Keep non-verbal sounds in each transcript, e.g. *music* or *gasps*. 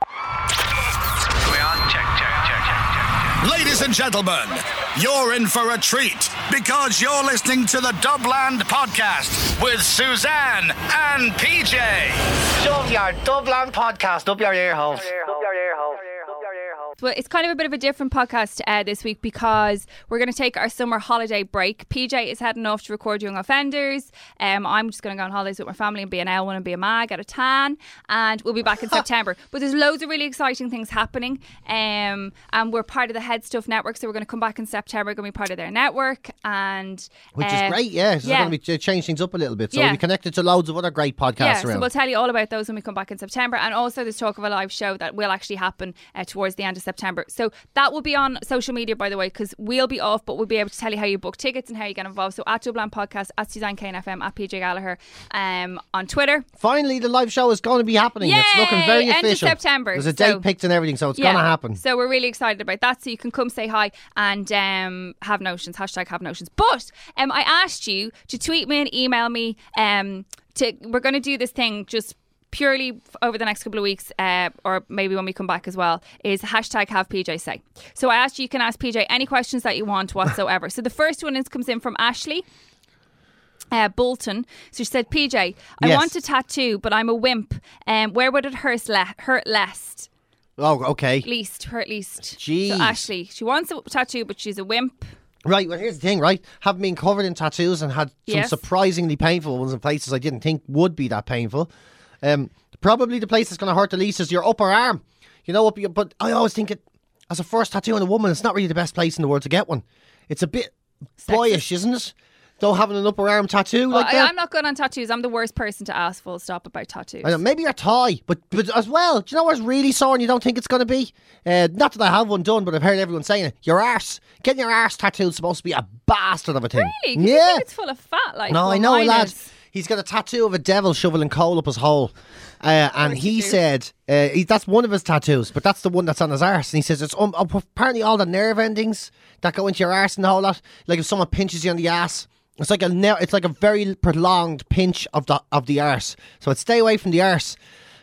We on? Check, check, check, check, check, check. Ladies and gentlemen, you're in for a treat because you're listening to the Dublin Podcast with Suzanne and PJ. Shove your Dublin podcast up your ear holes. Well, it's kind of a bit of a different podcast uh, this week because we're going to take our summer holiday break. PJ is heading off to record Young Offenders. Um, I'm just going to go on holidays with my family and be an L1 and be a mag, get a tan, and we'll be back in *laughs* September. But there's loads of really exciting things happening. Um, and we're part of the HeadStuff Network, so we're going to come back in September, we're going to be part of their network. and Which uh, is great, yeah. So yeah. going to be change things up a little bit. So Yeah. we'll be connected to loads of other great podcasts Yeah, so we'll tell you all about those when we come back in September. And also, there's talk of a live show that will actually happen uh, towards the end of September. So that will be on social media, by the way, because we'll be off, but we'll be able to tell you how you book tickets and how you get involved. So at Dublin Podcast, at Suzanne Kane FM, at PJ Gallagher, um, on Twitter. Finally, the live show is going to be happening. It's looking very Yay! End of. September, There's a date so- picked and everything, so it's Yeah. going to happen. So we're really excited about that. So you can come say hi and um, have notions. Hashtag have notions. But um, I asked you to tweet me and email me. Um, to we're going to do this thing just purely over the next couple of weeks, uh, or maybe when we come back as well. Is hashtag have PJ say. So I asked you. You can ask PJ any questions that you want whatsoever. so the first one is comes in from Ashley. Uh, Bolton. So she said, PJ, I Yes. want a tattoo, but I'm a wimp. Um, where would it hurt, le- hurt less? Oh, okay. least, hurt least. Jeez. So Ashley, she wants a tattoo, but she's a wimp. Right, well, here's the thing, right? Having been covered in tattoos and had some Yes. surprisingly painful ones in places I didn't think would be that painful. Um, probably the place that's going to hurt the least is your upper arm. You know, your, but I always think it as a first tattoo on a woman, it's not really the best place in the world to get one. It's a bit boyish, isn't it? Though having an upper arm tattoo Well, like I, that. I'm not good on tattoos. I'm the worst person to ask full stop about tattoos. I know, maybe your tie, but but as well, do you know what's really sore and you don't think it's going to be? Uh, not that I have one done, but I've heard everyone saying it. Your arse. Getting your arse tattooed is supposed to be a bastard of a thing. Really? Yeah. think it's full of fat, like No, well, I know, mine lad. is. He's got a tattoo of a devil shoveling coal up his hole. Uh, and he said, uh, he, that's one of his tattoos, but that's the one that's on his arse. And he says, it's um, apparently all the nerve endings that go into your arse and the whole lot. Like if someone pinches you on the ass, it's like a ner- it's like a very prolonged pinch of the of the arse. So I'd stay away from the arse.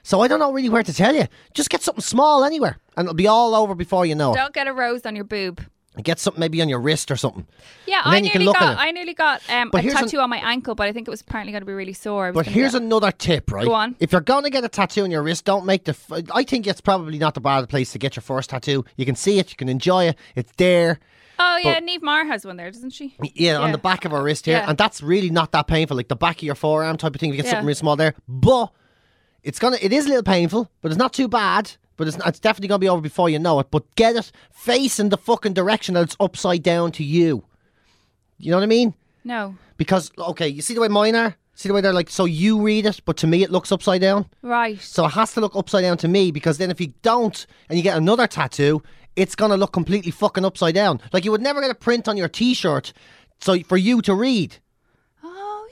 So I don't know really where to tell you. Just get something small anywhere, and it'll be all over before you know it. Don't get a rose on your boob. Get something maybe on your wrist or something. Yeah, I then you can nearly got. I nearly got um, a here's an- tattoo on my ankle, but I think it was apparently going to be really sore. But here's get- another tip, right? Go on. If you're going to get a tattoo on your wrist, don't make the. F- I think it's probably not the bad place to get your first tattoo. You can see it, you can enjoy it, it's there. Oh yeah, but- Neve Marr has one there, doesn't she? Yeah, on the back of her wrist here, Yeah. and that's really not that painful. Like the back of your forearm type of thing. If you get Yeah. something really small there, but it's gonna. It is a little painful, but it's not too bad. But it's, not, it's definitely gonna be over before you know it. But get it facing the fucking direction that it's upside down to you. You know what I mean? No. Because okay, you see the way mine are. See the way they're like. So you read it, but to me it looks upside down. Right. So it has to look upside down to me because then if you don't and you get another tattoo, it's gonna look completely fucking upside down. Like you would never get a print on your T-shirt, so for you to read.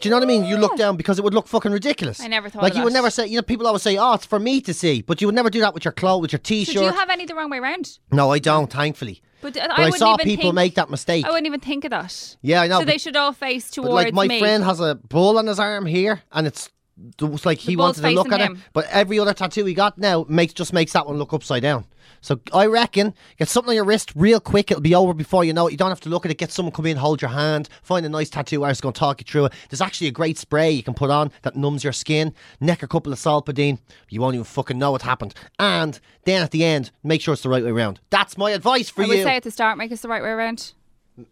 Do you know what I mean? You look down because it would look fucking ridiculous. I never thought Like of you would that. never say. You know, people always say, "Oh, it's for me to see," but you would never do that with your clothes, with your T-shirt. do you have any the wrong way around? no, I don't. Thankfully, But, uh, but I, I, wouldn't saw even people think- make that mistake. I wouldn't even think of that. Yeah, I know, So they should all face But towards like my me. friend has a bull on his arm here, and it's it was like he wanted to look at facing it. But every other tattoo he got now makes just makes that one look upside down. So I reckon get something on your wrist real quick. It'll be over before you know it. You don't have to look at it. Get someone come in, hold your hand, find a nice tattoo artist going to talk you through it. There's actually a great spray you can put on that numbs your skin. Neck a couple of Solpadeine. You won't even fucking know it happened. And then at the end, make sure it's the right way around. That's my advice for you. I would you. say at the start, make it the right way around.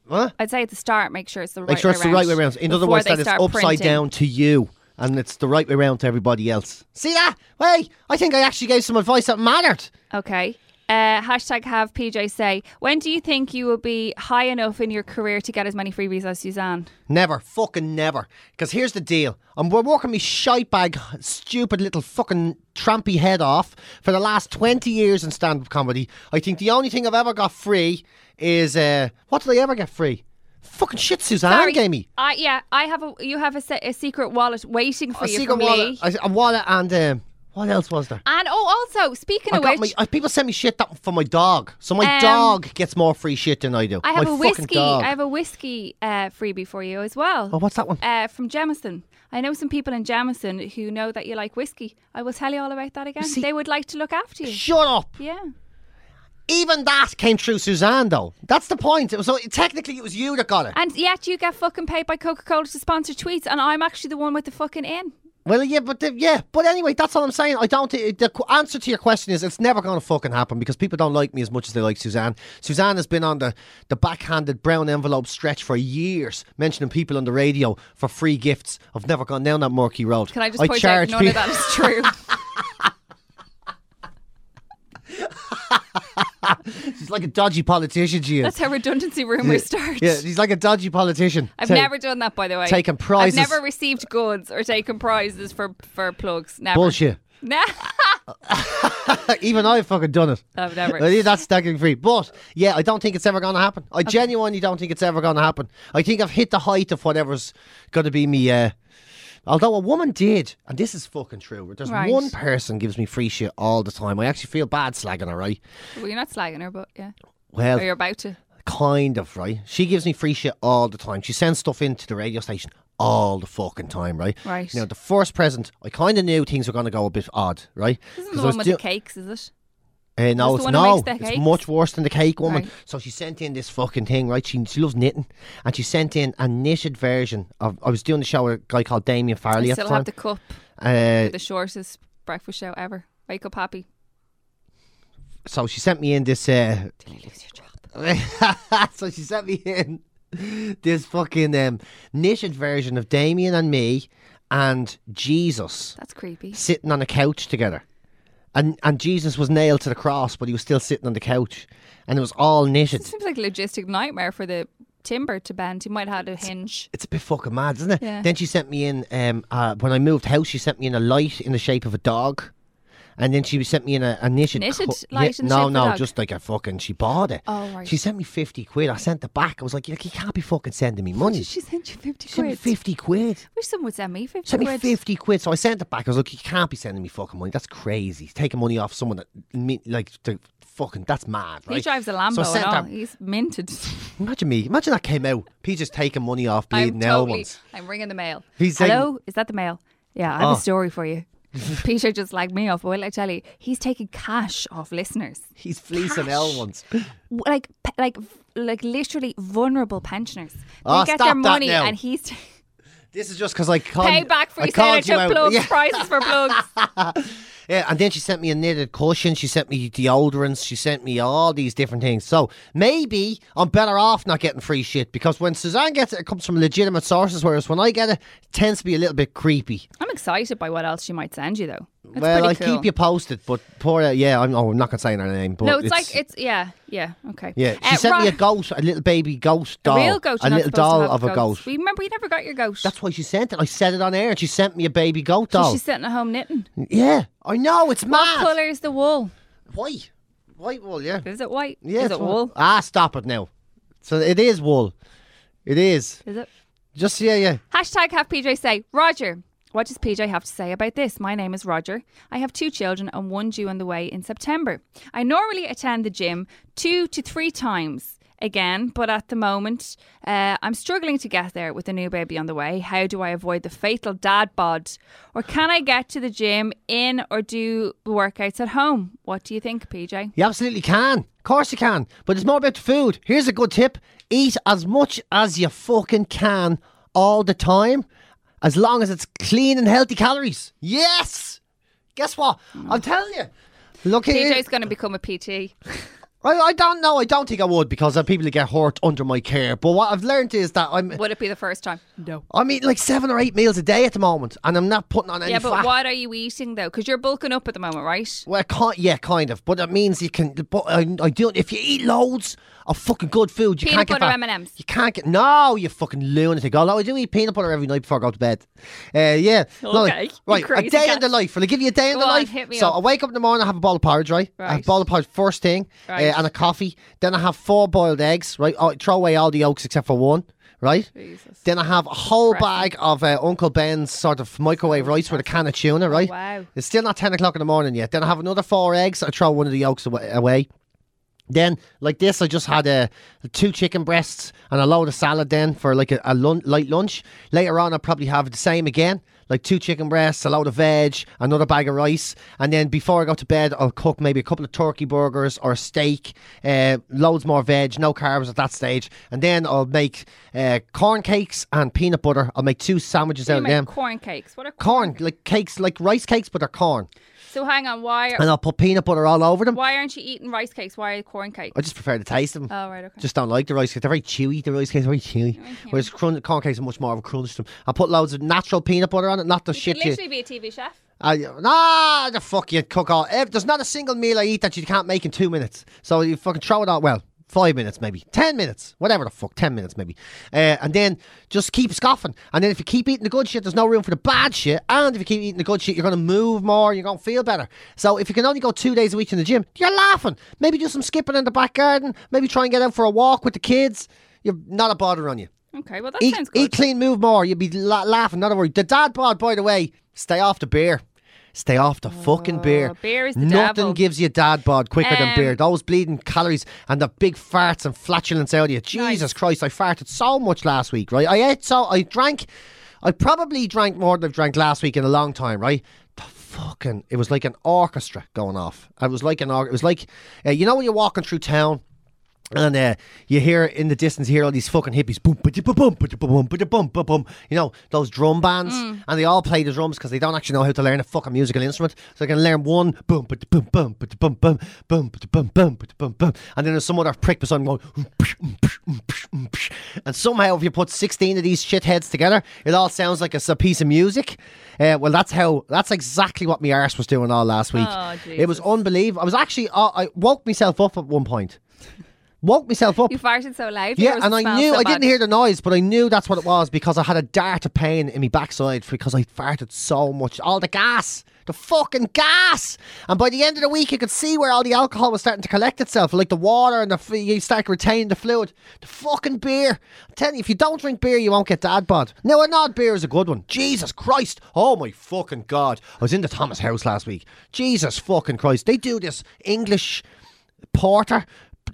Huh? I'd say at the start, make sure it's the right Make sure way it's the right way around. In other words, that it's upside printing. down to you. And it's the right way around to everybody else. See that? Hey, I think I actually gave some advice that mattered. Okay. Uh, hashtag have PJ say. When do you think you will be high enough in your career to get as many freebies as Suzanne? Never, fucking never. Because here's the deal. I'm we're working me shite bag, stupid little fucking trampy head off for the last 20 years in stand up comedy. I think the only thing I've ever got free is. Uh, what did I ever get free? Fucking shit, Suzanne Sorry, gave me. I yeah, I have a. You have a, se- a secret wallet waiting for you. A you secret from wallet, Lee. a, a wallet, and um, what else was there? And oh, also speaking I of got which, my, uh, people send me shit that, for my dog, so my Um, dog gets more free shit than I do. I have my a fucking whiskey. Dog. I have a whiskey uh, freebie for you as well. oh, what's that one? Uh, from Jameson. I know some people in Jameson who know that you like whiskey. I will tell you all about that again. see- they would like to look after you. Shut up. Yeah. Even that came through Suzanne, though. That's the point. It was, so technically, it was you that got it. And yet you get fucking paid by Coca Cola to sponsor tweets, and I'm actually the one with the fucking in. Well, yeah, but the, yeah, but anyway, that's all I'm saying. I don't. The answer to your question is it's never going to fucking happen because people don't like me as much as they like Suzanne. Suzanne has been on the the backhanded brown envelope stretch for years, mentioning people on the radio for free gifts. I've never gone down that murky road. Can I just point out none of that is true? *laughs* *laughs* *laughs* He's like a dodgy politician. She is. That's how redundancy rumours start. Yeah, he's like a dodgy politician. I've Take- never done that, by the way. taken prizes. I've never received goods or taken prizes for for plugs. Never. bullshit. *laughs* Nah. *laughs* Even I've fucking done it. I've never. That's stacking free. But yeah, I don't think it's ever going to happen. I genuinely don't think it's ever going to happen. I think I've hit the height of whatever's going to be me. Uh, although a woman did, and this is fucking true. There's Right. one person gives me free shit all the time. I actually feel bad slagging her, right? Well, you're not slagging her, but yeah. Well, Or you're about to. kind of, right? She gives me free shit all the time. She sends stuff into the radio station all the fucking time, right? Right. Now, the first present, I kind of knew things were going to go a bit odd, right? This isn't 'Cause the I was one with do- the cakes, is it? Uh, no, it's the one who no. It's much worse than the cake woman. Right. So she sent in this fucking thing, right? She, she loves knitting, and she sent in a knitted version of. I was doing the show with a guy called Damien Farley I the still have the cup. uh, The shortest breakfast show ever. Wake up happy. so she sent me in this. Uh, Till you lose your job. *laughs* so she sent me in this fucking um, knitted version of Damien and me and Jesus That's creepy. sitting on a couch together. And and Jesus was nailed to the cross, but he was still sitting on the couch, and it was all knitted. It seems like a logistic nightmare for the timber to bend. He might have had a hinge. It's a bit fucking mad, isn't it? Yeah. Then she sent me in um uh, when I moved house. She sent me in a light in the shape of a dog, and then she sent me in a, a knitted Knitted light in no, shape of a no, just like a fucking. She bought it. Oh, right. She sent me fifty quid. I sent it back. I was like, you, can't be fucking sending me money. She sent you 50 She sent me quid. fifty quid. Wish someone would send me 50 Sent me fifty quid. So I sent it back. I was like, you can't be sending me fucking money. That's crazy. Taking money off someone that me- like the fucking. That's mad, right? He drives a Lambo So and all. He's minted. *laughs* Imagine me. Imagine that came out. He's just taking money off I'm bleeding totally. elbows. I'm ringing the mail. He's Hello, is that the mail? Yeah, I have Oh. a story for you. *laughs* Peter just like me off. Well, I tell you, he's taking cash off listeners. He's fleecing Cash. L ones. Like, like, like literally vulnerable pensioners. They Oh, get their money, now. and he's t- This is just because I called pay back for I you saying I called you took out. plugs, *laughs* Yeah. prices for plugs. *laughs* yeah, and then she sent me a knitted cushion. She sent me deodorants. She sent me all these different things. So maybe I'm better off not getting free shit because when Suzanne gets it, it comes from legitimate sources, whereas when I get it, it tends to be a little bit creepy. I'm excited by what else she might send you, though. It's well, pretty I cool. keep you posted, but poor, uh, yeah, I'm, oh, I'm not gonna say her name, but No, it's, like it's yeah, yeah, okay. yeah. She Uh, sent me a goat, a little baby goat a doll, real goat. a little doll of a goat. We remember you never got your goat. That's why she sent it. I said it on air, and she sent me a baby goat So doll. she's sitting at home knitting. Yeah, I know it's What mad. colour is the wool? White, white wool, yeah. Is it white? Yeah, Is it's it wool? Ah, stop it now. So it is wool. It is. Is it? Just yeah, yeah. Hashtag have PJ say, Roger. What does PJ have to say about this? My name is Roger. I have two children and one due on the way in September. I normally attend the gym two to three times again, but at the moment, uh, I'm struggling to get there with a new baby on the way. How do I avoid the fatal dad bod? Or can I get to the gym in or do workouts at home? What do you think, PJ? You absolutely can. Of course you can. But it's more about the food. Here's a good tip: eat as much as you fucking can all the time, as long as it's clean and healthy calories. Yes. Guess what? I'm telling you. Look here. PJ's going to become a PT. *laughs* I, I don't know. I don't think I would because of people that get hurt under my care. But what I've learned is that I'm. Would it be the first time? No. I'm eating like seven or eight meals a day at the moment, and I'm not putting on any Yeah, but fat. what are you eating though? Because you're bulking up at the moment, right? Well, kind, yeah, kind of. But that means you can. But I, I do. If you eat loads of fucking good food, you Peanut can't get butter fat. M&Ms. You can't get. No, you fucking lunatic. Although I do eat peanut butter every night before I go to bed. Uh, yeah. Okay, right. A day in the life. Will I give you a day in Go the on, life? so up. I wake up in the morning, I have a bowl of porridge, right? I have a bowl of porridge first thing, Right. uh, and a coffee. Then I have four boiled eggs, right? I throw away all the yolks except for one. Right, Jesus. then I have a whole bag of uh, Uncle Ben's sort of microwave rice with a can of tuna. Right, Oh, wow. it's still not 10 o'clock in the morning yet. Then I have another four eggs. I throw one of the yolks awa- away. Then, like this, I just had uh, two chicken breasts and a load of salad then for like a, a lun- light lunch. Later on, I'll probably have the same again, like two chicken breasts, a load of veg, another bag of rice. And then before I go to bed, I'll cook maybe a couple of turkey burgers or a steak, uh, loads more veg, no carbs at that stage. And then I'll make uh, corn cakes and peanut butter. I'll make two sandwiches You out of them. corn cakes. What are Corn, like cakes, like rice cakes, but they're corn. So hang on, why And are, I'll put peanut butter all over them. why aren't you eating rice cakes? Why are you corn cakes? I just prefer the taste them. Oh right, okay. Just don't like the rice cakes. They're very chewy. The rice cakes are very chewy. Whereas crun- corn cakes are much more of a crunch to them. I put loads of natural peanut butter on it, not the you shit could you. literally be a TV chef. I, nah, the fuck you cook all. There's not a single meal I eat that you can't make in two minutes. So you fucking throw it out. Well, five minutes maybe, ten minutes, whatever the fuck, ten minutes maybe. Uh, and then just keep scoffing. And then if you keep eating the good shit, there's no room for the bad shit. And if you keep eating the good shit, you're gonna move more. You're gonna feel better. So if you can only go two days a week in the gym, you're laughing. Maybe do some skipping in the back garden. Maybe try and get out for a walk with the kids. You're not a bother on you. Okay, well that Eat, sounds good. eat clean, move more. You'd be la- laughing, not a worry. The dad bod, by the way, stay off the beer. Stay off the fucking beer. Oh, beer is the Nothing devil. gives you dad bod quicker than Um, beer. Those bleeding calories and the big farts and flatulence out of you. Jesus Nice. Christ, I farted so much last week, right? I ate so, I drank, I probably drank more than I've drank last week in a long time, right? The fucking, it was like an orchestra going off. It was like an, or- it was like, uh, you know when you're walking through town and uh, you hear in the distance, you hear all these fucking hippies, boom, ba boom, boom, boom, boom, ba boom. You know those drum bands, and they all play the drums because they don't actually know how to learn a fucking musical instrument. So they can learn one boom, boom, boom, boom, boom, boom, boom, boom, ba boom, boom, and then there's some other prick beside them going, and somehow if you put sixteen of these shitheads together, it all sounds like it's a piece of music. Uh, well, that's how. That's exactly what my arse was doing all last week. Oh, it was unbelievable. I was actually, uh, I woke myself up at one point. Woke myself up. You farted so loud. Yeah, and I knew so I didn't hear the noise, but I knew that's what it was because I had a dart of pain in my backside because I farted so much. All the gas, the fucking gas, and by the end of the week, you could see where all the alcohol was starting to collect itself, like the water and the you start retaining the fluid. The fucking beer. I'm telling you, if you don't drink beer, you won't get dad bod. No, a nod beer is a good one. Jesus Christ! Oh my fucking god! I was in the Thomas house last week. Jesus fucking Christ! They do this English porter.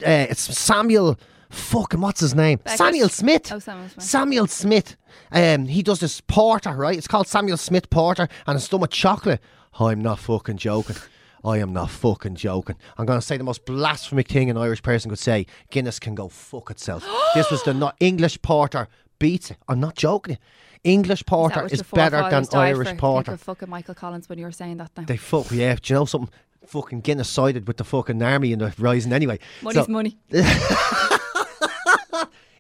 Uh, it's Samuel. Fucking what's his name? Beckett? Samuel Smith. Oh, Samuel Smith. Samuel Smith. Um, he does this porter, right? It's called Samuel Smith Porter, and it's done with chocolate. I'm not fucking joking. I am not fucking joking. I'm going to say the most blasphemic thing an Irish person could say. Guinness can go fuck itself. *gasps* this was the not English porter beats it. I'm not joking. English porter is, your better than Irish porter. Think of fucking Michael Collins when you were saying that now. They fuck yeah. Do you know something? Fucking Guinness sided with the fucking army and the rising anyway. Money's So- money. *laughs*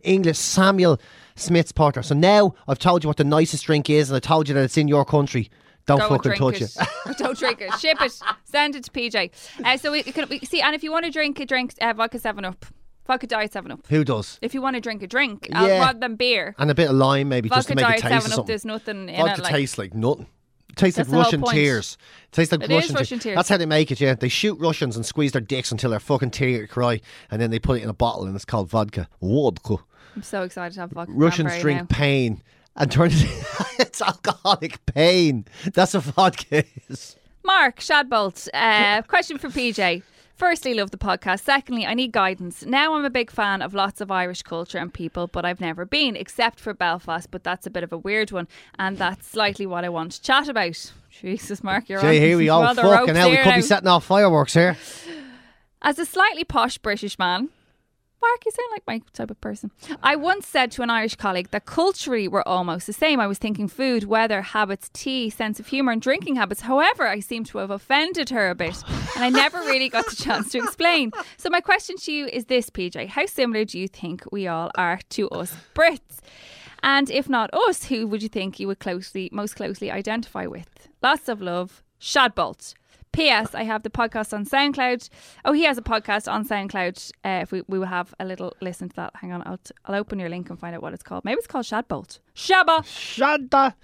English Samuel Smith's Porter. So now I've told you what the nicest drink is, and I told you that it's in your country. Don't Go fucking touch it. it. *laughs* *laughs* Don't drink it. Ship it. Send it to PJ. Uh, so we can we, see, and if you want to drink a drink, uh, vodka Seven Up, vodka Diet Seven Up. Who does? If you want to drink a drink, uh, rather than beer, And a bit of lime, maybe, just to vodka make it Diet taste Seven Up. There's nothing in Vodka it. Like, tastes like nothing. Tastes That's like Russian point. tears. Tastes like It is Russian, Russian tears. tears. That's how they make it, yeah. They shoot Russians and squeeze their dicks until they're fucking tear cry, and then they put it in a bottle, and it's called vodka. Vodka. I'm so excited to have vodka. Russians drink now. pain and turn it. *laughs* it's alcoholic pain. That's what vodka is. Mark Shadbolt, uh, question for PJ. Firstly, love the podcast. Secondly, I need guidance. Now I'm a big fan of lots of Irish culture and people, but I've never been, except for Belfast, but that's a bit of a weird one, and that's slightly what I want to chat about. Jesus, Mark, you're on. Gee, here we *laughs* on the Fucking hell, we could now. be setting off fireworks here. As a slightly posh British man, Mark, you sound like my type of person. I once said to an Irish colleague that culturally we're almost the same. I was thinking food, weather, habits, tea, sense of humour, and drinking habits. However, I seem to have offended her a bit, and I never really got the chance to explain. So, my question to you is this, PJ How similar do you think we all are to us Brits? And if not us, who would you think you would closely, most closely identify with? Lots of love, Shadbolt. P.S. I have the podcast on SoundCloud. Oh, he has a podcast on SoundCloud. Uh, if we, we will have a little listen to that. Hang on, I'll, t- I'll open your link and find out what it's called. Maybe it's called Shadbolt. Shabba. Shanta.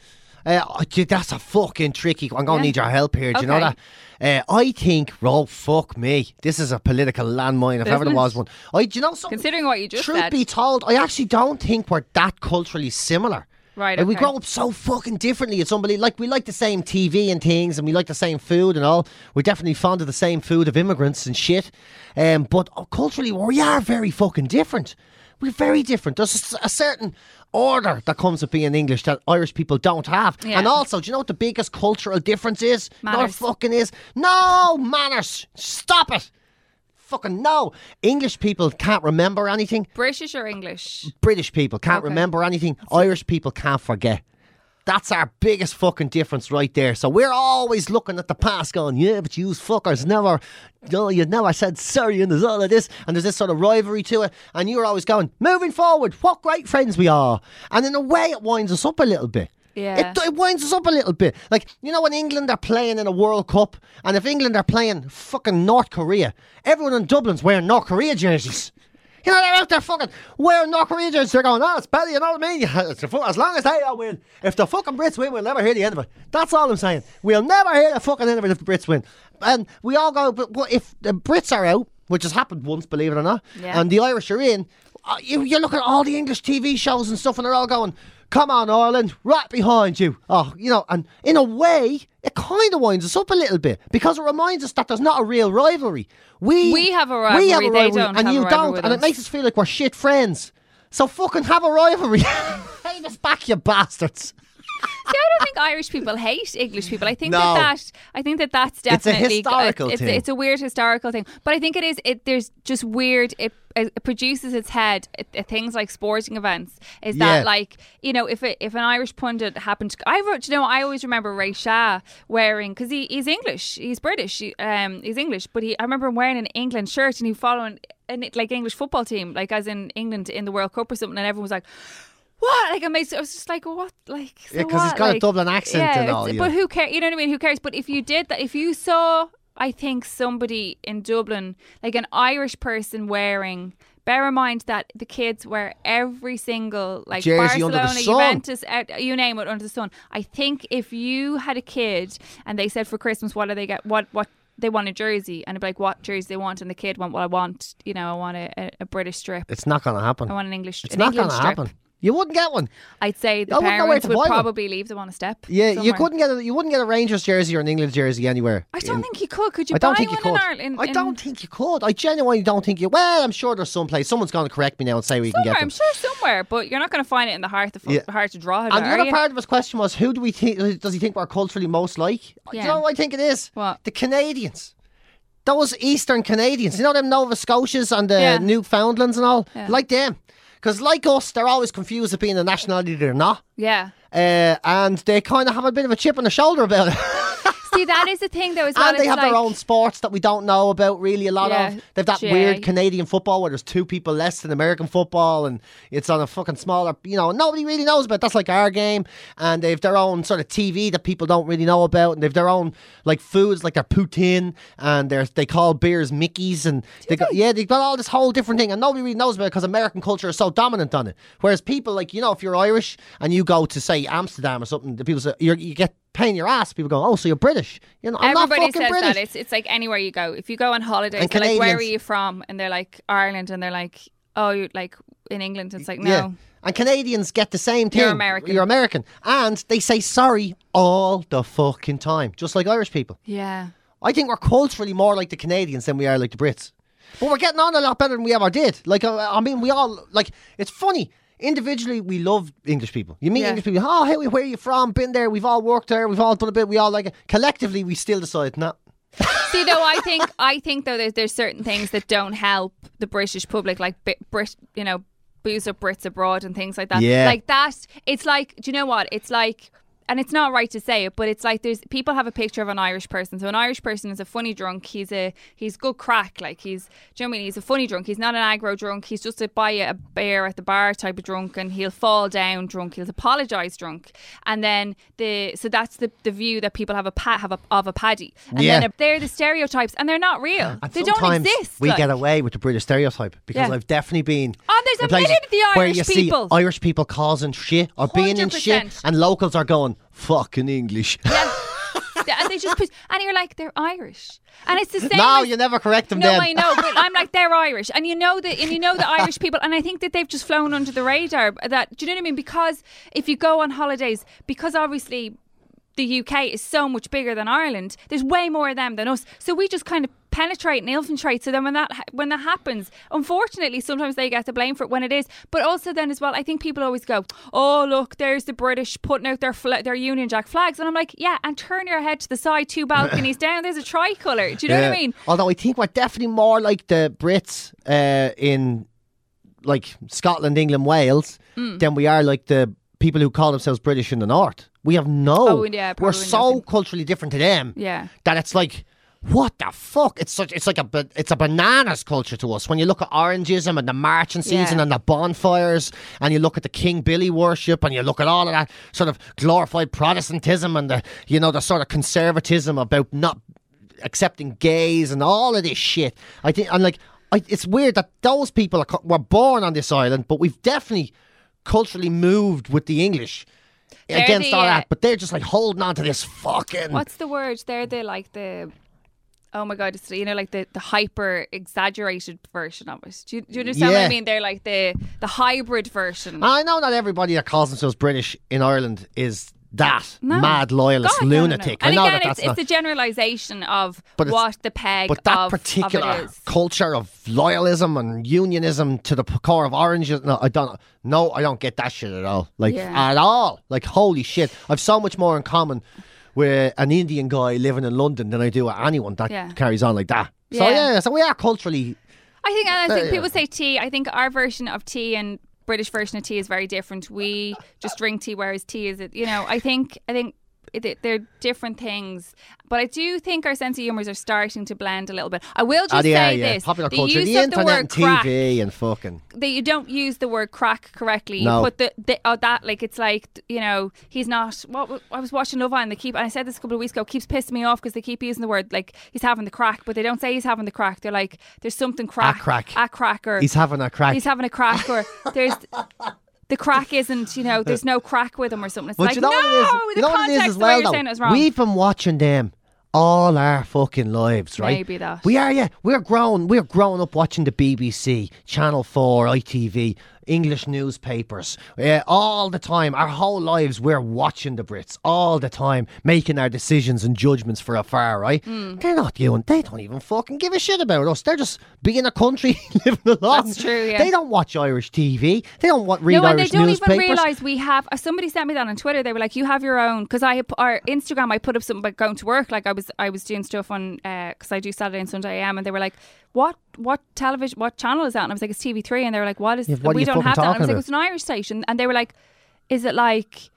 Uh, oh, gee, that's a fucking tricky. I'm going to Yeah. need your help here. Do you know that? Uh, I think. Oh fuck me! This is a political landmine if ever there was one. I. Do you know something? Considering what you just Truth said. be told, I actually don't think we're that culturally similar. Right, Like, we grow up so fucking differently. It's unbelievable. Like we like the same TV and things, and we like the same food and all. We're definitely fond of the same food of immigrants and shit. Um, but uh, culturally, we are very fucking different. We're very different. There's a certain order that comes with being English that Irish people don't have. Yeah. And also, do you know what the biggest cultural difference is? Manners. fucking is. No manners. Stop it. Fucking no. English people can't remember anything. British or English? British people can't Okay. remember anything. Irish people can't forget. That's our biggest fucking difference right there. So we're always looking at the past going, yeah, but you fuckers never, no, you never said sorry and there's all of this and there's this sort of rivalry to it. And you're always going, moving forward, what great friends we are. And in a way, it winds us up a little bit. Yeah. It, it winds us up a little bit. Like, you know, when England are playing in a World Cup, and if England are playing fucking North Korea, everyone in Dublin's wearing North Korea jerseys. You know, they're out there fucking wearing North Korea jerseys. They're going, oh, it's better, you know what I mean? It's the fu- as long as they win. If the fucking Brits win, we'll never hear the end of it. That's all I'm saying. We'll never hear the fucking end of it if the Brits win. And we all go, but what if the Brits are out, which has happened once, believe it or not, Yeah. and the Irish are in, uh, you, you look at all the English TV shows and stuff, and they're all going, come on, Ireland, right behind you. Oh, you know, and in a way, it kind of winds us up a little bit because it reminds us that there's not a real rivalry. We We have a We have rivalry, a rivalry, and you don't, and it makes us feel like we're shit friends. So fucking have a rivalry. *laughs* Hate us back, you bastards. I don't think Irish people hate English people. I think No. that, that I think that that's definitely It's a historical it's, thing. It's a weird historical thing, but I think it is. It there's just weird. It, it produces its head at, at things like sporting events. Is that like you know if it, if an Irish pundit happened? To, I wrote. You know, I always remember Ray Shah wearing because he, he's English. He's British. He, um, he's English, but he I remember him wearing an England shirt and he following an like English football team, like as in England in the World Cup or something, and everyone was like. What? Like, makes, I was just like, what? Like, so Yeah, 'cause he's got a Dublin accent yeah, and all, yeah. But who cares? You know what I mean? Who cares? But if you did that, if you saw, I think somebody in Dublin, like an Irish person wearing. Bear in mind that the kids wear every single like Jersey Barcelona. Juventus, you name it under the sun. I think if you had a kid and they said for Christmas, what do they get? What what they want a jersey, and be like what jersey they want, and the kid went, well, I want, you know, I want a, a, a British strip. It's not going to happen. I want an English. It's not going to happen. You wouldn't get one. I'd say the I wouldn't know where parents to would buy one. probably leave them on a step. Yeah, you somewhere. couldn't get a you wouldn't get a Rangers jersey or an England jersey anywhere. I don't in- think you could. Could you I don't buy think you one could. in Ireland? I in- don't think you could. I genuinely don't think you. Well, I'm sure there's some place. Someone's going to correct me now and say we can Somewhere, get them. I'm sure somewhere, but you're not going to find it in the heart of Yeah. heart to draw. And the other part of his question was, who do we think? Does he think we're culturally most like? Do Yeah. you know what I think it is? What? The Canadians. Those Eastern Canadians. You know them Nova Scotias and the Yeah. Newfoundlands and all. Yeah. Like them. Because like us, they're always confused at being a nationality they're not. yeah. Uh, and they kind of have a bit of a chip on the shoulder about it. *laughs* See, that is the thing, though. As well. and they have their own sports that we don't know about really a lot Yeah, of. They've that GA. weird Canadian football where there's two people less than American football and it's on a fucking smaller, you know, nobody really knows about. That's like our game. And they've their own sort of TV that people don't really know about. And they've their own like foods like their poutine and their, they call beers Mickeys. And they got, yeah, they've got all this whole different thing and nobody really knows about it because American culture is so dominant on it. Whereas people like, you know, if you're Irish and you go to say Amsterdam or something, the people say, you get pain in your ass. People go, oh, so you're British. You know, I'm not Everybody fucking says British. that. It's it's like anywhere you go. If you go on holidays, And they're like, "Where are Canadians. you from?" And they're like, "Ireland," and they're like, "Oh, you're like in England." It's like, no. And Canadians get the same thing. You're American. You're American. And they say sorry all the fucking time, just like Irish people. Yeah. I think we're culturally more like the Canadians than we are like the Brits. But we're getting on a lot better than we ever did. Like, uh, I mean, we all, like, it's funny. Individually, we love English people. You meet Yeah. English people, oh, hey, where are you from? Been there. We've all worked there. We've all done a bit. We all like it. Collectively, we still decide, no. See, though, I think I think though there's there's certain things that don't help the British public, like Brit, Brit you know, booze up Brits abroad and things like that. Yeah. Like that. It's like, do you know what? It's like. And it's not right to say it, but it's like there's people have a picture of an Irish person. So an Irish person is a funny drunk. He's a he's good crack. Like he's, do you know what I mean? He's a funny drunk. He's not an aggro drunk. He's just a buy a beer at the bar type of drunk, and he'll fall down drunk. He'll apologise drunk, and then the so that's the, the view that people have a pa- have a, of a paddy, and Yeah. then they're the stereotypes, and they're not real. And they don't exist. We like. get away with the British stereotype because Yeah. I've definitely been. Oh, there's a million of the where Irish you people. see Irish people causing shit or being in shit, and locals are going fucking English. Yeah. *laughs* and they just put, and you're like, they're Irish, and it's the same. no, as- you never correct them. No, then. I know, but I'm like they're *laughs* Irish, and you know that, and you know the Irish people, and I think that they've just flown under the radar. That do you know what I mean? Because if you go on holidays, because obviously the UK is so much bigger than Ireland, there's way more of them than us, so we just kind of penetrate and infiltrate. So then when that when that happens, unfortunately, sometimes they get the blame for it when it is. But also then as well, I think people always go, "Oh, look, there's the British putting out their fla- their Union Jack flags," and I'm like, "Yeah," and turn your head to the side, two balconies *laughs* down, there's a tricolour. Do you know what I mean? Although I think we're definitely more like the Brits uh, in like Scotland, England, Wales Hmm. than we are like the people who call themselves British in the North. We have no. Oh, yeah, we're so nothing. culturally different to them. Yeah. That it's like. What the fuck? It's such. It's like a. It's a bananas culture to us. When you look at Orangeism and the marching season Yeah. and the bonfires, and you look at the King Billy worship, and you look at all of that sort of glorified Protestantism and the, you know, the sort of conservatism about not accepting gays and all of this shit. I think, and like, I, it's weird that those people are, were born on this island, but we've definitely culturally moved with the English They're against the, all uh, that. But they're just like holding on to this fucking. What's the word? They're the like the. Oh my god! It's you know like the, the hyper exaggerated version of it. Do you, do you understand what I mean? They're like the the hybrid version. I know not everybody that calls themselves British in Ireland is that No. mad loyalist God, no, no, no. lunatic. And I know again, that it's, that's not. it's the generalization of But what the peg But that of, particular of it is. culture of loyalism and unionism to the core of Orange, no, I don't. No, I don't get that shit at all. Like Yeah. at all. Like holy shit, I've so much more in common with an Indian guy living in London than I do with anyone that Yeah. carries on like that. So Yeah. yeah, so we are culturally. I think, and I uh, think Yeah. people say tea. I think our version of tea and British version of tea is very different. We just drink tea, whereas tea is, you know, I think, I think they're different things. But I do think our sense of humours are starting to blend a little bit. I will just Ah, yeah, say yeah. this: Popular the culture, use the of internet and crack, TV and fucking. that you don't use the word crack correctly. No. Put the, the oh that like it's like you know he's not. What I was watching Love Island. They keep and I said this a couple of weeks ago. Keeps pissing me off because they keep using the word like he's having the crack, but they don't say he's having the crack. They're like there's something crack, crack. a crack, or He's having a crack. he's having a crack, or *laughs* there's. The crack isn't, you know, there's no crack with them or something. It's But like, you know no, what it is? the You know what it is as well, you're saying it though. wrong. We've been watching them all our fucking lives, right? Maybe that. We are, yeah. We're grown. We're growing up watching the BBC, Channel Four, ITV, English newspapers, uh, all the time. Our whole lives, we're watching the Brits all the time, making our decisions and judgments for afar, right? Hmm. They're not doing. They don't even fucking give a shit about us. They're just being a country *laughs* living along. That's true, yeah. They don't watch Irish TV. They don't want read no, and Irish they don't newspapers. even realize we have. Uh, somebody sent me that on Twitter. They were like, "You have your own." Because I our Instagram, I put up something about going to work. Like I was, I was doing stuff on because I do Saturday and Sunday AM, and they were like, "What? What television? What channel is that?" And I was like, "It's TV 3 And they were like, "What is? Yeah, what we don't have that." And I was like, about? "It's an Irish station," and they were like, "Is it like?"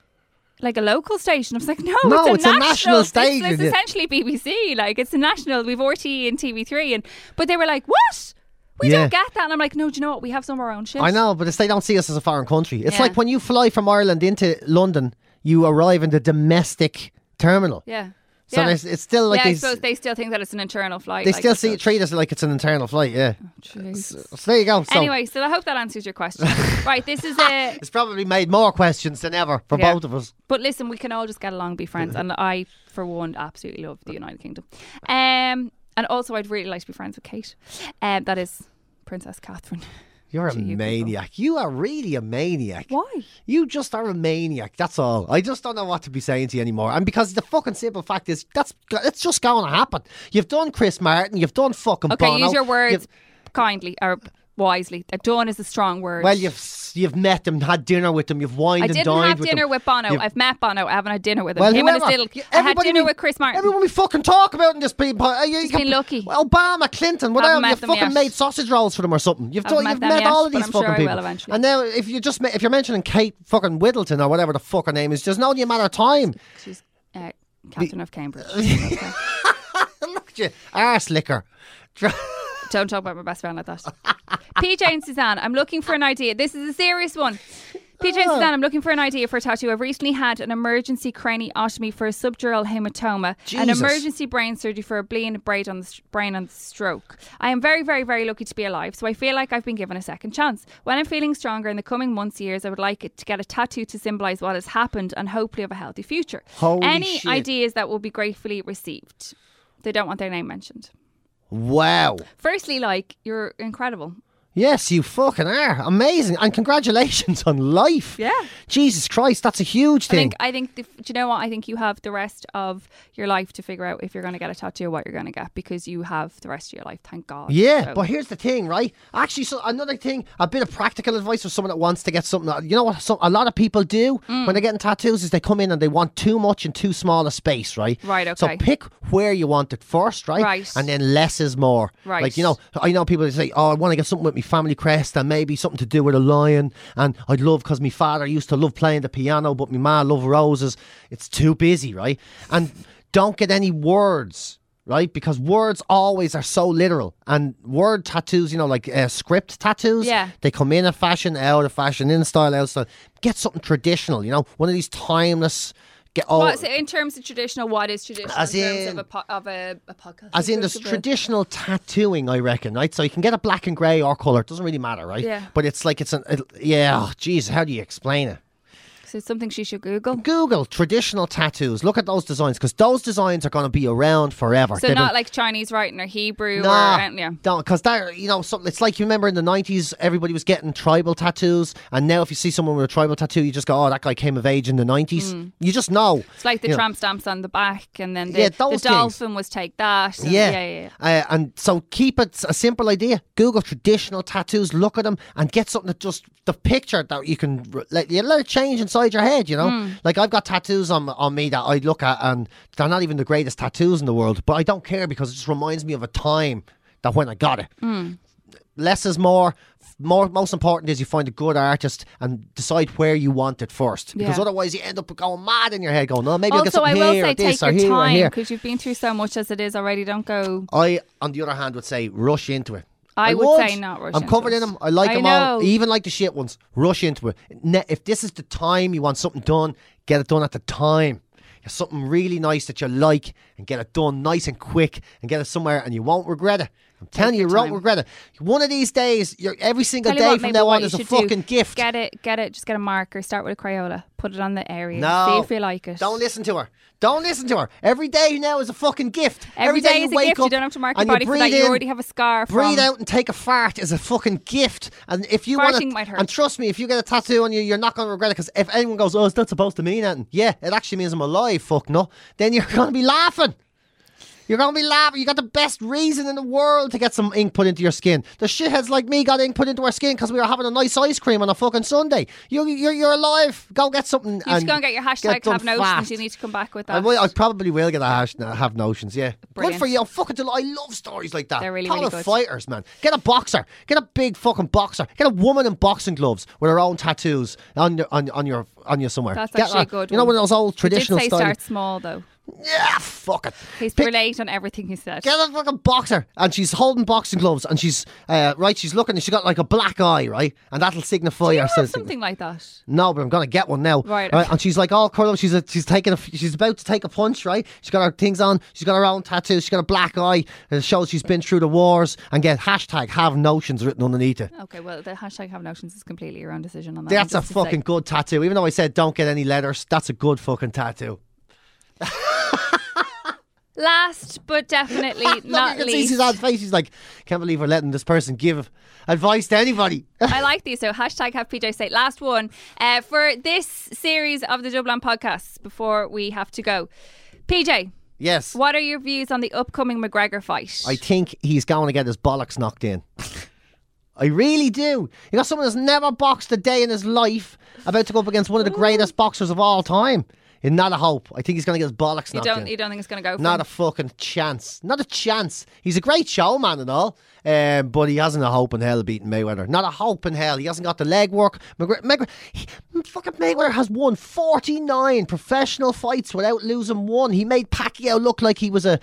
Like a local station. I was like, *laughs* no, No, it's a it's a national, national it's- station, It's, essentially BBC. Like it's a national. We've RTÉ and TV3, and but they were like, what? We Yeah. don't get that. And I'm like, no, do you know what? We have some of our own shit. I know, but it's they don't see us as a foreign country. It's Yeah. like when you fly from Ireland into London, you arrive in the domestic terminal. Yeah. So yeah. it's still like yeah, I they, suppose they still think that it's an internal flight. they like, still see it, treat us like it's an internal flight. Yeah. Jesus. So there you go. So Anyway, so I hope that answers your question. *laughs* right, this is *laughs* a. it's probably made more questions than ever for Yeah. both of us. But listen, we can all just get along, and be friends, and I, for one, absolutely love the United Kingdom. Um, and also, I'd really like to be friends with Kate. Um, that is Princess Catherine. *laughs* You're a you people. maniac. You are really a maniac. Why? You just are a maniac. That's all. I just don't know what to be saying to you anymore. And because the fucking simple fact is, that's it's just going to happen. You've done Chris Martin. You've done fucking Okay, Bono. use your words kindly or wisely. Uh, Done is a strong word. Well, you've you've met them, had dinner with them, you've wined I and didn't dined have with dinner them. with Bono. You've- I've met Bono. I haven't had dinner with him. Well, him and his little. I had everybody dinner we- with Chris Martin. Everyone we fucking talk about in this people. Uh, you, Just you- been lucky. Obama, Clinton, whatever. You've fucking yet. made sausage rolls for them or something. You've done, met you've met yet, all of these fucking sure people. And now, if you just if you're mentioning Kate fucking Whittleton or whatever the fuck her name is, just only a matter of time. She's uh, captain of Cambridge. *laughs* Look at you, arse licker. Don't talk about my best friend like that. PJ and Suzanne, I'm looking for an idea. This is a serious one. PJ and oh. Suzanne, I'm looking for an idea for a tattoo. I've recently had an emergency craniotomy for a subdural hematoma, an Jesus. emergency brain surgery for a bleeding brain on the brain on the stroke. I am very, very, very lucky to be alive, so I feel like I've been given a second chance. When I'm feeling stronger in the coming months, years, I would like it to get a tattoo to symbolise what has happened and hopefully have a healthy future. Holy Any shit. ideas that will be gratefully received? They don't want their name mentioned. Wow. Firstly, like you're incredible. Yes, you fucking are amazing, and congratulations on life. Yeah. Jesus Christ, that's a huge I thing. think I think the, do you know what I think you have the rest of your life to figure out if you're going to get a tattoo or what you're going to get because you have the rest of your life. Thank God. Yeah, So- but here's the thing, right? Actually, so another thing, a bit of practical advice for someone that wants to get something. You know what? Some, a lot of people do Mm. when they're getting tattoos is they come in and they want too much in too small a space, right? Right, Okay. So pick where you want it first, right? Right. And then less is more. Right. Like you know, I know people say, "Oh, I want to get something with my family crest and maybe something to do with a lion." And I'd love because my father used to love playing the piano, but my ma loved roses. It's too busy, right? And don't get any words right? Because words always are so literal, and word tattoos, you know, like uh, script tattoos, Yeah. they come in a fashion, out of fashion, in style, out of style. Get something traditional, you know, one of these timeless. Get all. What, so in terms of traditional, what is traditional As in terms of a, of a, a podcast? as in there's traditional tattooing, I reckon, right? So you can get a black and grey or colour. It doesn't really matter, right? Yeah. But it's like it's an, it, yeah. Oh, jeez, how do you explain it? So it's something she should Google. Google traditional tattoos. Look at those designs because those designs are going to be around forever. So They've not been- like Chinese writing or Hebrew Nah, or yeah. don't because that you know something. It's like you remember in the nineties, everybody was getting tribal tattoos, and now if you see someone with a tribal tattoo, you just go, "Oh, that guy came of age in the nineties." You just know. Mm. It's like the you know. tramp stamps on the back, and then the, Yeah, the dolphin was take that. and- Yeah, yeah, yeah. Uh, and so keep it a simple idea. Google traditional tattoos, look at them, and get something that just the picture that you can let you let it change inside your head. You know, Hmm. like I've got tattoos on on me that I look at, and they're not even the greatest tattoos in the world, but I don't care because it just reminds me of a time that when I got it. Hmm. Less is more. More, most important is you find a good artist and decide where you want it first, because Yeah. otherwise you end up going mad in your head, going, "No, maybe I'll get Also, I will here, say or this, take or your here, time here." because you've been through so much as it is already. Don't go. I, on the other hand, would say rush into it. I would say not rush I'm covered in them. I like I them all. Even like the shit ones. Rush into it. If this is the time you want something done, get it done at the time. Get something really nice that you like and get it done nice and quick and get it somewhere and you won't regret it. I'm telling you, you won't regret it. One of these days, you're, every single day what, from now on is a should do, fucking gift. Get it, get it. Just get a marker. Start with a Crayola. Put it on the area. No. See if you like it. Don't listen to her. Don't listen to her. Every day now is a fucking gift. Every day you is a gift. You don't have to mark your body for that. breathe You already have a scar. Breathe from, out and take a fart is a fucking gift. And if you want Farting to, might hurt. and trust me, if you get a tattoo on you, you're not going to regret it. Because if anyone goes, "Oh, is that supposed to mean anything?" Yeah, it actually means I'm alive. Fuck no. Then you're *laughs* going to be laughing. You're going to be laughing. You got the best reason in the world to get some ink put into your skin. The shitheads like me got ink put into our skin because we were having a nice ice cream on a fucking Sunday. You, you're, you're alive. Go get something. You just go and get your hashtag done have notions. fast. You need to come back with I, that. will, I probably will get a hash uh, have notions. Yeah, Brilliant. good for you. I'm fucking del- I love stories like that. They're really, Call really good. fighters, man. Get a boxer. Get a big fucking boxer. Get a woman in boxing gloves with her own tattoos on your on, on your on you somewhere. That's Get actually a good You know one. one of those old traditional did say style. start small though. Yeah, fuck it. He's Pick- relate on everything he said. Get a fucking boxer, and she's holding boxing gloves, and she's uh, right. She's looking, and she's got like a black eye, right, and that'll signify Do her. have something like that? No, but I'm gonna get one now. Right, okay. And she's like all curled up. She's a, she's taking a, she's about to take a punch. Right. She's got her things on. She's got her own tattoos. She's got a black eye. And it shows she's been through the wars. And get hashtag have notions written underneath it. Okay, well, the hashtag have notions is completely your own decision on that. That's a to say. fucking good tattoo. Even though I said don't get any letters, that's a good fucking tattoo. *laughs* Last but definitely *laughs* not see least. Suzanne's face. She's like, can't believe we're letting this person give advice to anybody. *laughs* I like these. So hashtag have PJ say. Last one uh, for this series of the Dublin podcasts before we have to go. PJ, yes. what are your views on the upcoming McGregor fight? I think he's going to get his bollocks knocked in. I really do. You got someone that's never boxed a day in his life about to go up against one of the greatest boxers of all time. Not a hope. I think he's going to get his bollocks knocked You don't in. you don't think it's going to go for Not him? a fucking chance. Not a chance. He's a great showman and all, um, but he hasn't a hope in hell of beating Mayweather. Not a hope in hell. He hasn't got the leg work. McGregor, McGregor, he, fucking Mayweather has won 49 professional fights without losing one. He made Pacquiao look like he was a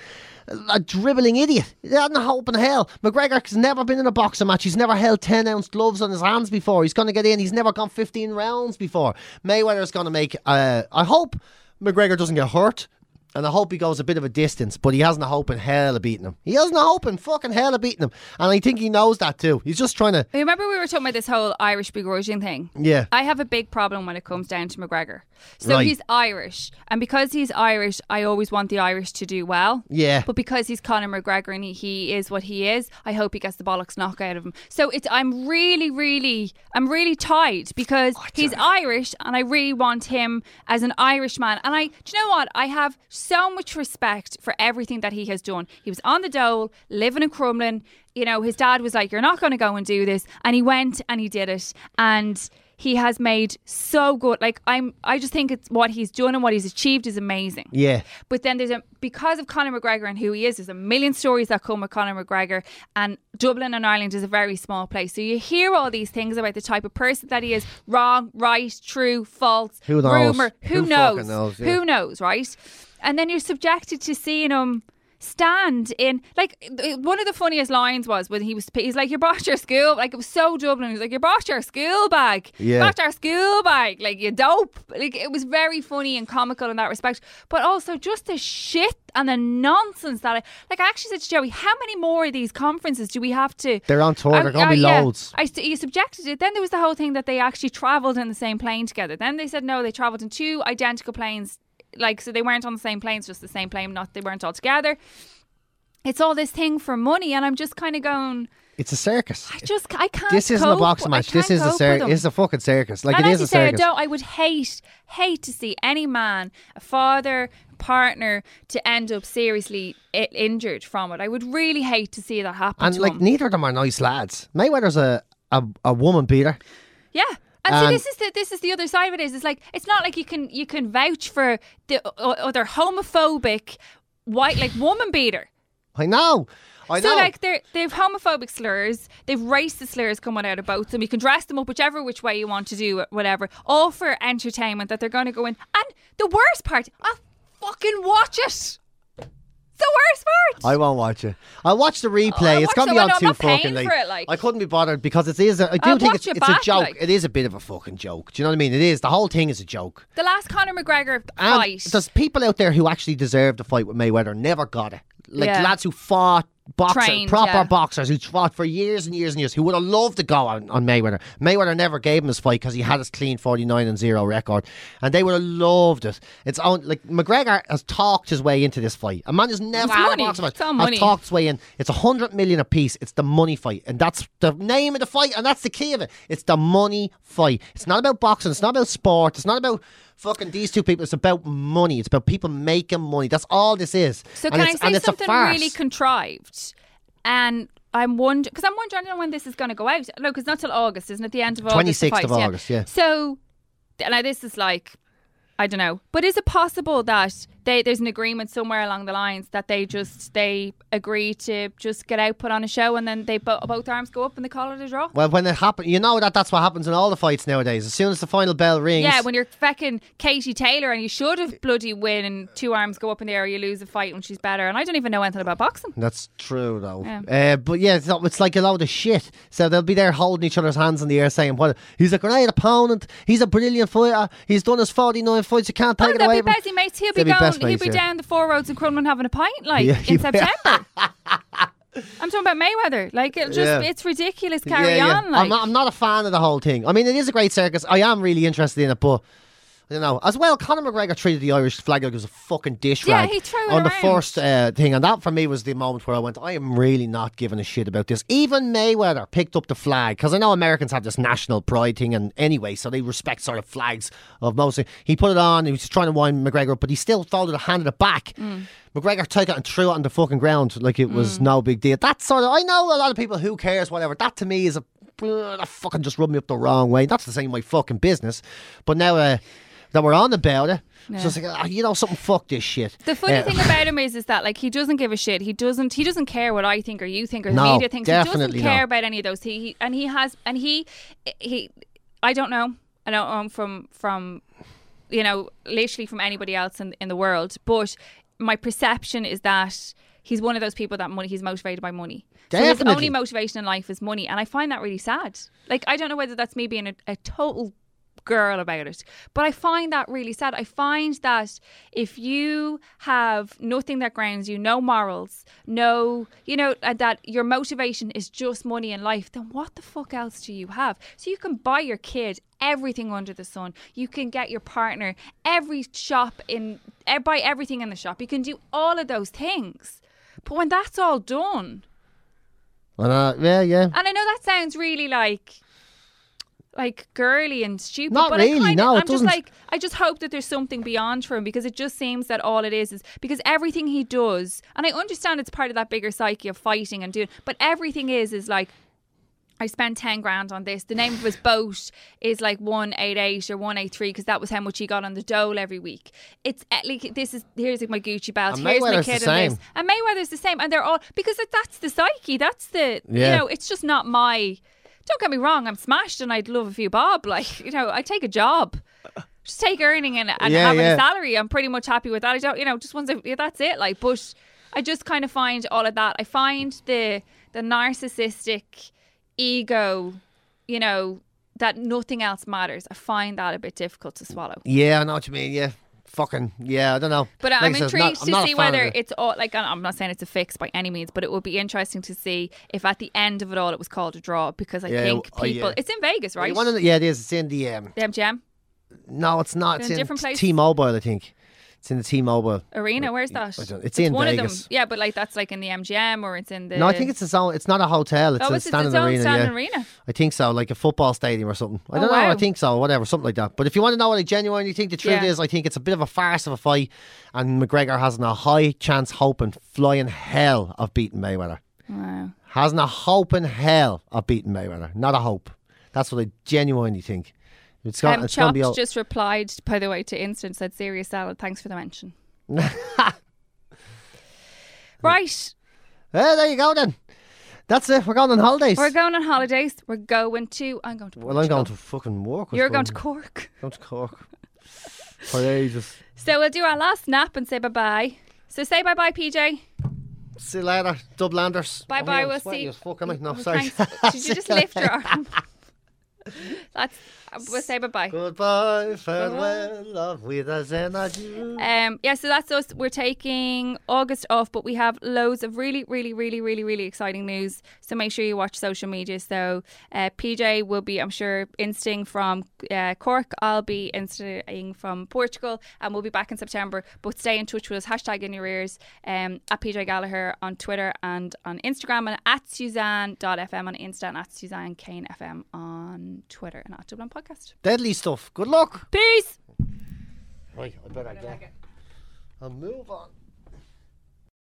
a dribbling idiot. He hasn't a hope in hell. McGregor's never been in a boxing match. He's never held 10 ounce gloves on his hands before. He's going to get in. He's never gone 15 rounds before. Mayweather's going to make, uh, I hope McGregor doesn't get hurt. And I hope he goes a bit of a distance, but he hasn't a hope in hell of beating him. He hasn't a hope in fucking hell of beating him. And I think he knows that too. He's just trying to, Remember we were talking about this whole Irish begrudging thing? yeah. I have a big problem when it comes down to McGregor. So Right. he's Irish, and because he's Irish, I always want the Irish to do well. Yeah. But because he's Conor McGregor and he, he is what he is, I hope he gets the bollocks knocked out of him. So it's I'm really, really, I'm really tied because he's Irish, and I really want him as an Irishman. And I, do you know what? I have so much respect for everything that he has done. He was on the dole, living in Crumlin. You know, his dad was like, "You're not going to go and do this," and he went and he did it, and he has made so good. Like I'm, I just think it's what he's done and what he's achieved is amazing. Yeah. But then there's a because of Conor McGregor and who he is, there's a million stories that come with Conor McGregor. And Dublin and Ireland is a very small place, so you hear all these things about the type of person that he is: wrong, right, true, false, Who knows? rumor. Who, Who knows? knows, yeah. Who knows? Right? And then you're subjected to seeing him stand in like one of the funniest lines was when he was he's like you brought your school like it was so Dublin he was like you brought your school bag Yeah. brought our school bag like you dope like it was very funny and comical in that respect but also just the shit and the nonsense that I like I actually said to Joey how many more of these conferences do we have to They're on tour. I- They're gonna I- be oh, yeah. loads. I you subjected it. Then there was the whole thing that they actually travelled in the same plane together. Then they said no, they travelled in two identical planes. Like so, they weren't on the same planes, just the same plane. Not they weren't all together. It's all this thing for money, and I'm just kind of going. It's a circus. I just I can't. This isn't a cope. boxing match. This is a circus. them. It's a fucking circus. Like and it is a say, I circus. don't. I would hate hate to see any man, a father, partner, to end up seriously injured from it. I would really hate to see that happen. And like him. neither of them are nice lads. Mayweather's a a, a woman beater. Yeah. And And- see, this is the this is the other side of it. Is it's like it's not like you can you can vouch for the o- other homophobic white like woman beater. I know. I so know. like they're they've homophobic slurs, they've racist slurs coming out of them. You can dress them up whichever which way you want to do it, whatever. All for entertainment that they're going to go in. And the worst part, I'll fucking watch it. The worst part. I won't watch it. I'll watch the replay. Oh, it's gonna be on too fucking late. it, like. I couldn't be bothered because it is. A, I do I'll think it's, it it's a joke. like. It is a bit of a fucking joke. Do you know what I mean? It is. The whole thing is a joke. the last Conor McGregor And fight. there's people out there who actually deserve the fight with Mayweather never got it. Like Yeah. lads who fought boxer, Trained, proper yeah. boxers who fought for years and years and years who would have loved to go on, on Mayweather. Mayweather never gave him his fight because he had his clean 49 and 0 record and they would have loved it. It's on like McGregor has talked his way into this fight. A man who's never had money. boxing It's all has money. talked his way in. It's a hundred million a piece. It's the money fight. And that's the name of the fight and that's the key of it. It's the money fight. It's not about boxing, it's not about sport, it's not about fucking these two people. It's about money. It's about people making money. That's all this is. So and can I say something really contrived? And I'm wondering because I'm wondering I don't know when this is going to go out. No, because not till August, isn't it? The end of August. the 26th of August, yeah. So now this is like I don't know, but is it possible that they, there's an agreement somewhere along the lines that they just they agree to just get out, put on a show, and then they bo- both arms go up and they call it a draw? Well, when it happens, you know that that's what happens in all the fights nowadays. As soon as the final bell rings, Yeah, when you're fecking Katie Taylor and you should have bloody win and two arms go up in the air, you lose a fight when she's better. And I don't even know anything about boxing. That's true, though. Yeah. Uh, but yeah, it's, not- it's like a load of shit. So they'll be there holding each other's hands in the air, saying, "Well, he's a great opponent. He's a brilliant fighter. He's done his forty-nine fights. You can't take Oh, it they'll away be from mates. He'll be be going. He'll be yeah. down the four roads in Crumlin having a pint, like Yeah, in September. *laughs* I'm talking about Mayweather. Like it'll just, Yeah. it's ridiculous. Carry Yeah, yeah. on, like I'm, not, I'm not a fan of the whole thing. I mean, it is a great circus. I am really interested in it, but. Don't know. As well, Conor McGregor treated the Irish flag like it was a fucking dish Yeah, rag he threw it on the around. first uh, thing, and that for me was the moment where I went, I am really not giving a shit about this. Even Mayweather picked up the flag because I know Americans have this national pride thing, and anyway, so they respect sort of flags of most. He put it on. He was trying to wind McGregor up, but he still folded it, handed it back. Mm. McGregor took it and threw it on the fucking ground like it was no big deal. That sort of, I know a lot of people who cares, whatever. That to me is a "Ugh, that fucking just rubbed me up the wrong way. That's the same my fucking business. But now uh, that we're on about it, it's like, ah, you know, something, fuck this shit. The funny Uh, thing about *laughs* him is, is that like he doesn't give a shit. He doesn't. He doesn't care what I think or you think or the No, media thinks. He doesn't care not. about any of those. He, he and he has and he he. I don't know. I don't know from from you know literally from anybody else in in the world, but my perception is that. He's one of those people that money. He's motivated by money. So his only motivation in life is money, and I find that really sad. Like I don't know whether that's me being a, a total girl about it. But I find that really sad. I find that if you have nothing that grounds you, no morals, no, you know, uh, that your motivation is just money in life, then what the fuck else do you have? So you can buy your kid everything under the sun. You can get your partner every shop in, buy everything in the shop. You can do all of those things. But when that's all done, and, uh, yeah, yeah. and I know that sounds really like like girly and stupid. Not but really, I kind no, I'm just doesn't. like I just hope that there's something beyond for him because it just seems that all it is is because everything he does, and I understand it's part of that bigger psyche of fighting and doing, but everything is is like. I spent 10 grand on this. The name of his boat is like 188 or 183 because that was how much he got on the dole every week. It's uh, like this is here's my Gucci belt. And here's my kid and this. And Mayweather's the same. And they're all because that's the psyche. That's the Yeah. you know, it's just not my don't get me wrong, I'm smashed and I'd love a few bob. Like, you know, I take a job. Just take earning and, and Yeah, having yeah. a salary. I'm pretty much happy with that. I don't, you know, just once I, yeah, that's it. Like, but I just kind of find all of that. I find the the narcissistic ego, you know, that nothing else matters. I find that a bit difficult to swallow. Yeah, I know what you mean. Yeah, fucking yeah. I don't know. But Like I'm intrigued not- I'm to see whether it. it's all like I'm not saying it's a fix by any means, but it would be interesting to see if at the end of it all it was called a draw because I Yeah, think oh, yeah. people it's in Vegas, right? You wanna- yeah, it is. It's in the um. the MGM No, it's not. In It's a in different place? T-Mobile, I think. It's in the T-Mobile. arena. Where's that? I don't- it's in one of Vegas. them. Yeah, but like that's like in the MGM or it's in the. No, I think it's its own. It's not a hotel. It's oh, a it's, it's standing its own arena. standing yeah. arena. I think so, like a football stadium or something. I Oh, don't know. I think so, whatever, something like that. But if you want to know what I genuinely think the truth Yeah. is, I think it's a bit of a farce of a fight, and McGregor has a high chance, hope, and flying hell of beating Mayweather. Wow. Hasn't a hope in hell of beating Mayweather. Not a hope. That's what I genuinely think. It's. Um, it's Chopped all- just replied, by the way, to Instant said serious salad. Thanks for the mention. *laughs* right, Hey, there you go then. That's it. We're going on holidays. we're going on holidays. We're going to. I'm going to. well, I'm going to fucking work. You're going to. Cork. Going to Cork. For ages. So we'll do our last nap and say bye bye. So say bye bye, PJ. See you later, Dublanders. Bye Oh, bye. I'm We'll see. as fuck, am I? No, Oh, sorry. thanks. Did you just lift your *laughs* arm? *laughs* That's. We'll say bye bye. Goodbye, farewell, love with us and adieu. Um, yeah, so that's us. We're taking August off, but we have loads of really, really, really, really, really exciting news. So make sure you watch social media. So uh, PJ will be, I'm sure, insting from uh, Cork. I'll be insting from Portugal, and we'll be back in September. But stay in touch with us. Hashtag in your ears um, at PJ Gallagher on Twitter and on Instagram, and at Suzanne.fm on Insta, and at Suzanne Kane FM on Twitter, and at Dublin Podcast. Deadly stuff. Good luck. Peace. Right, I better get. I'll move on.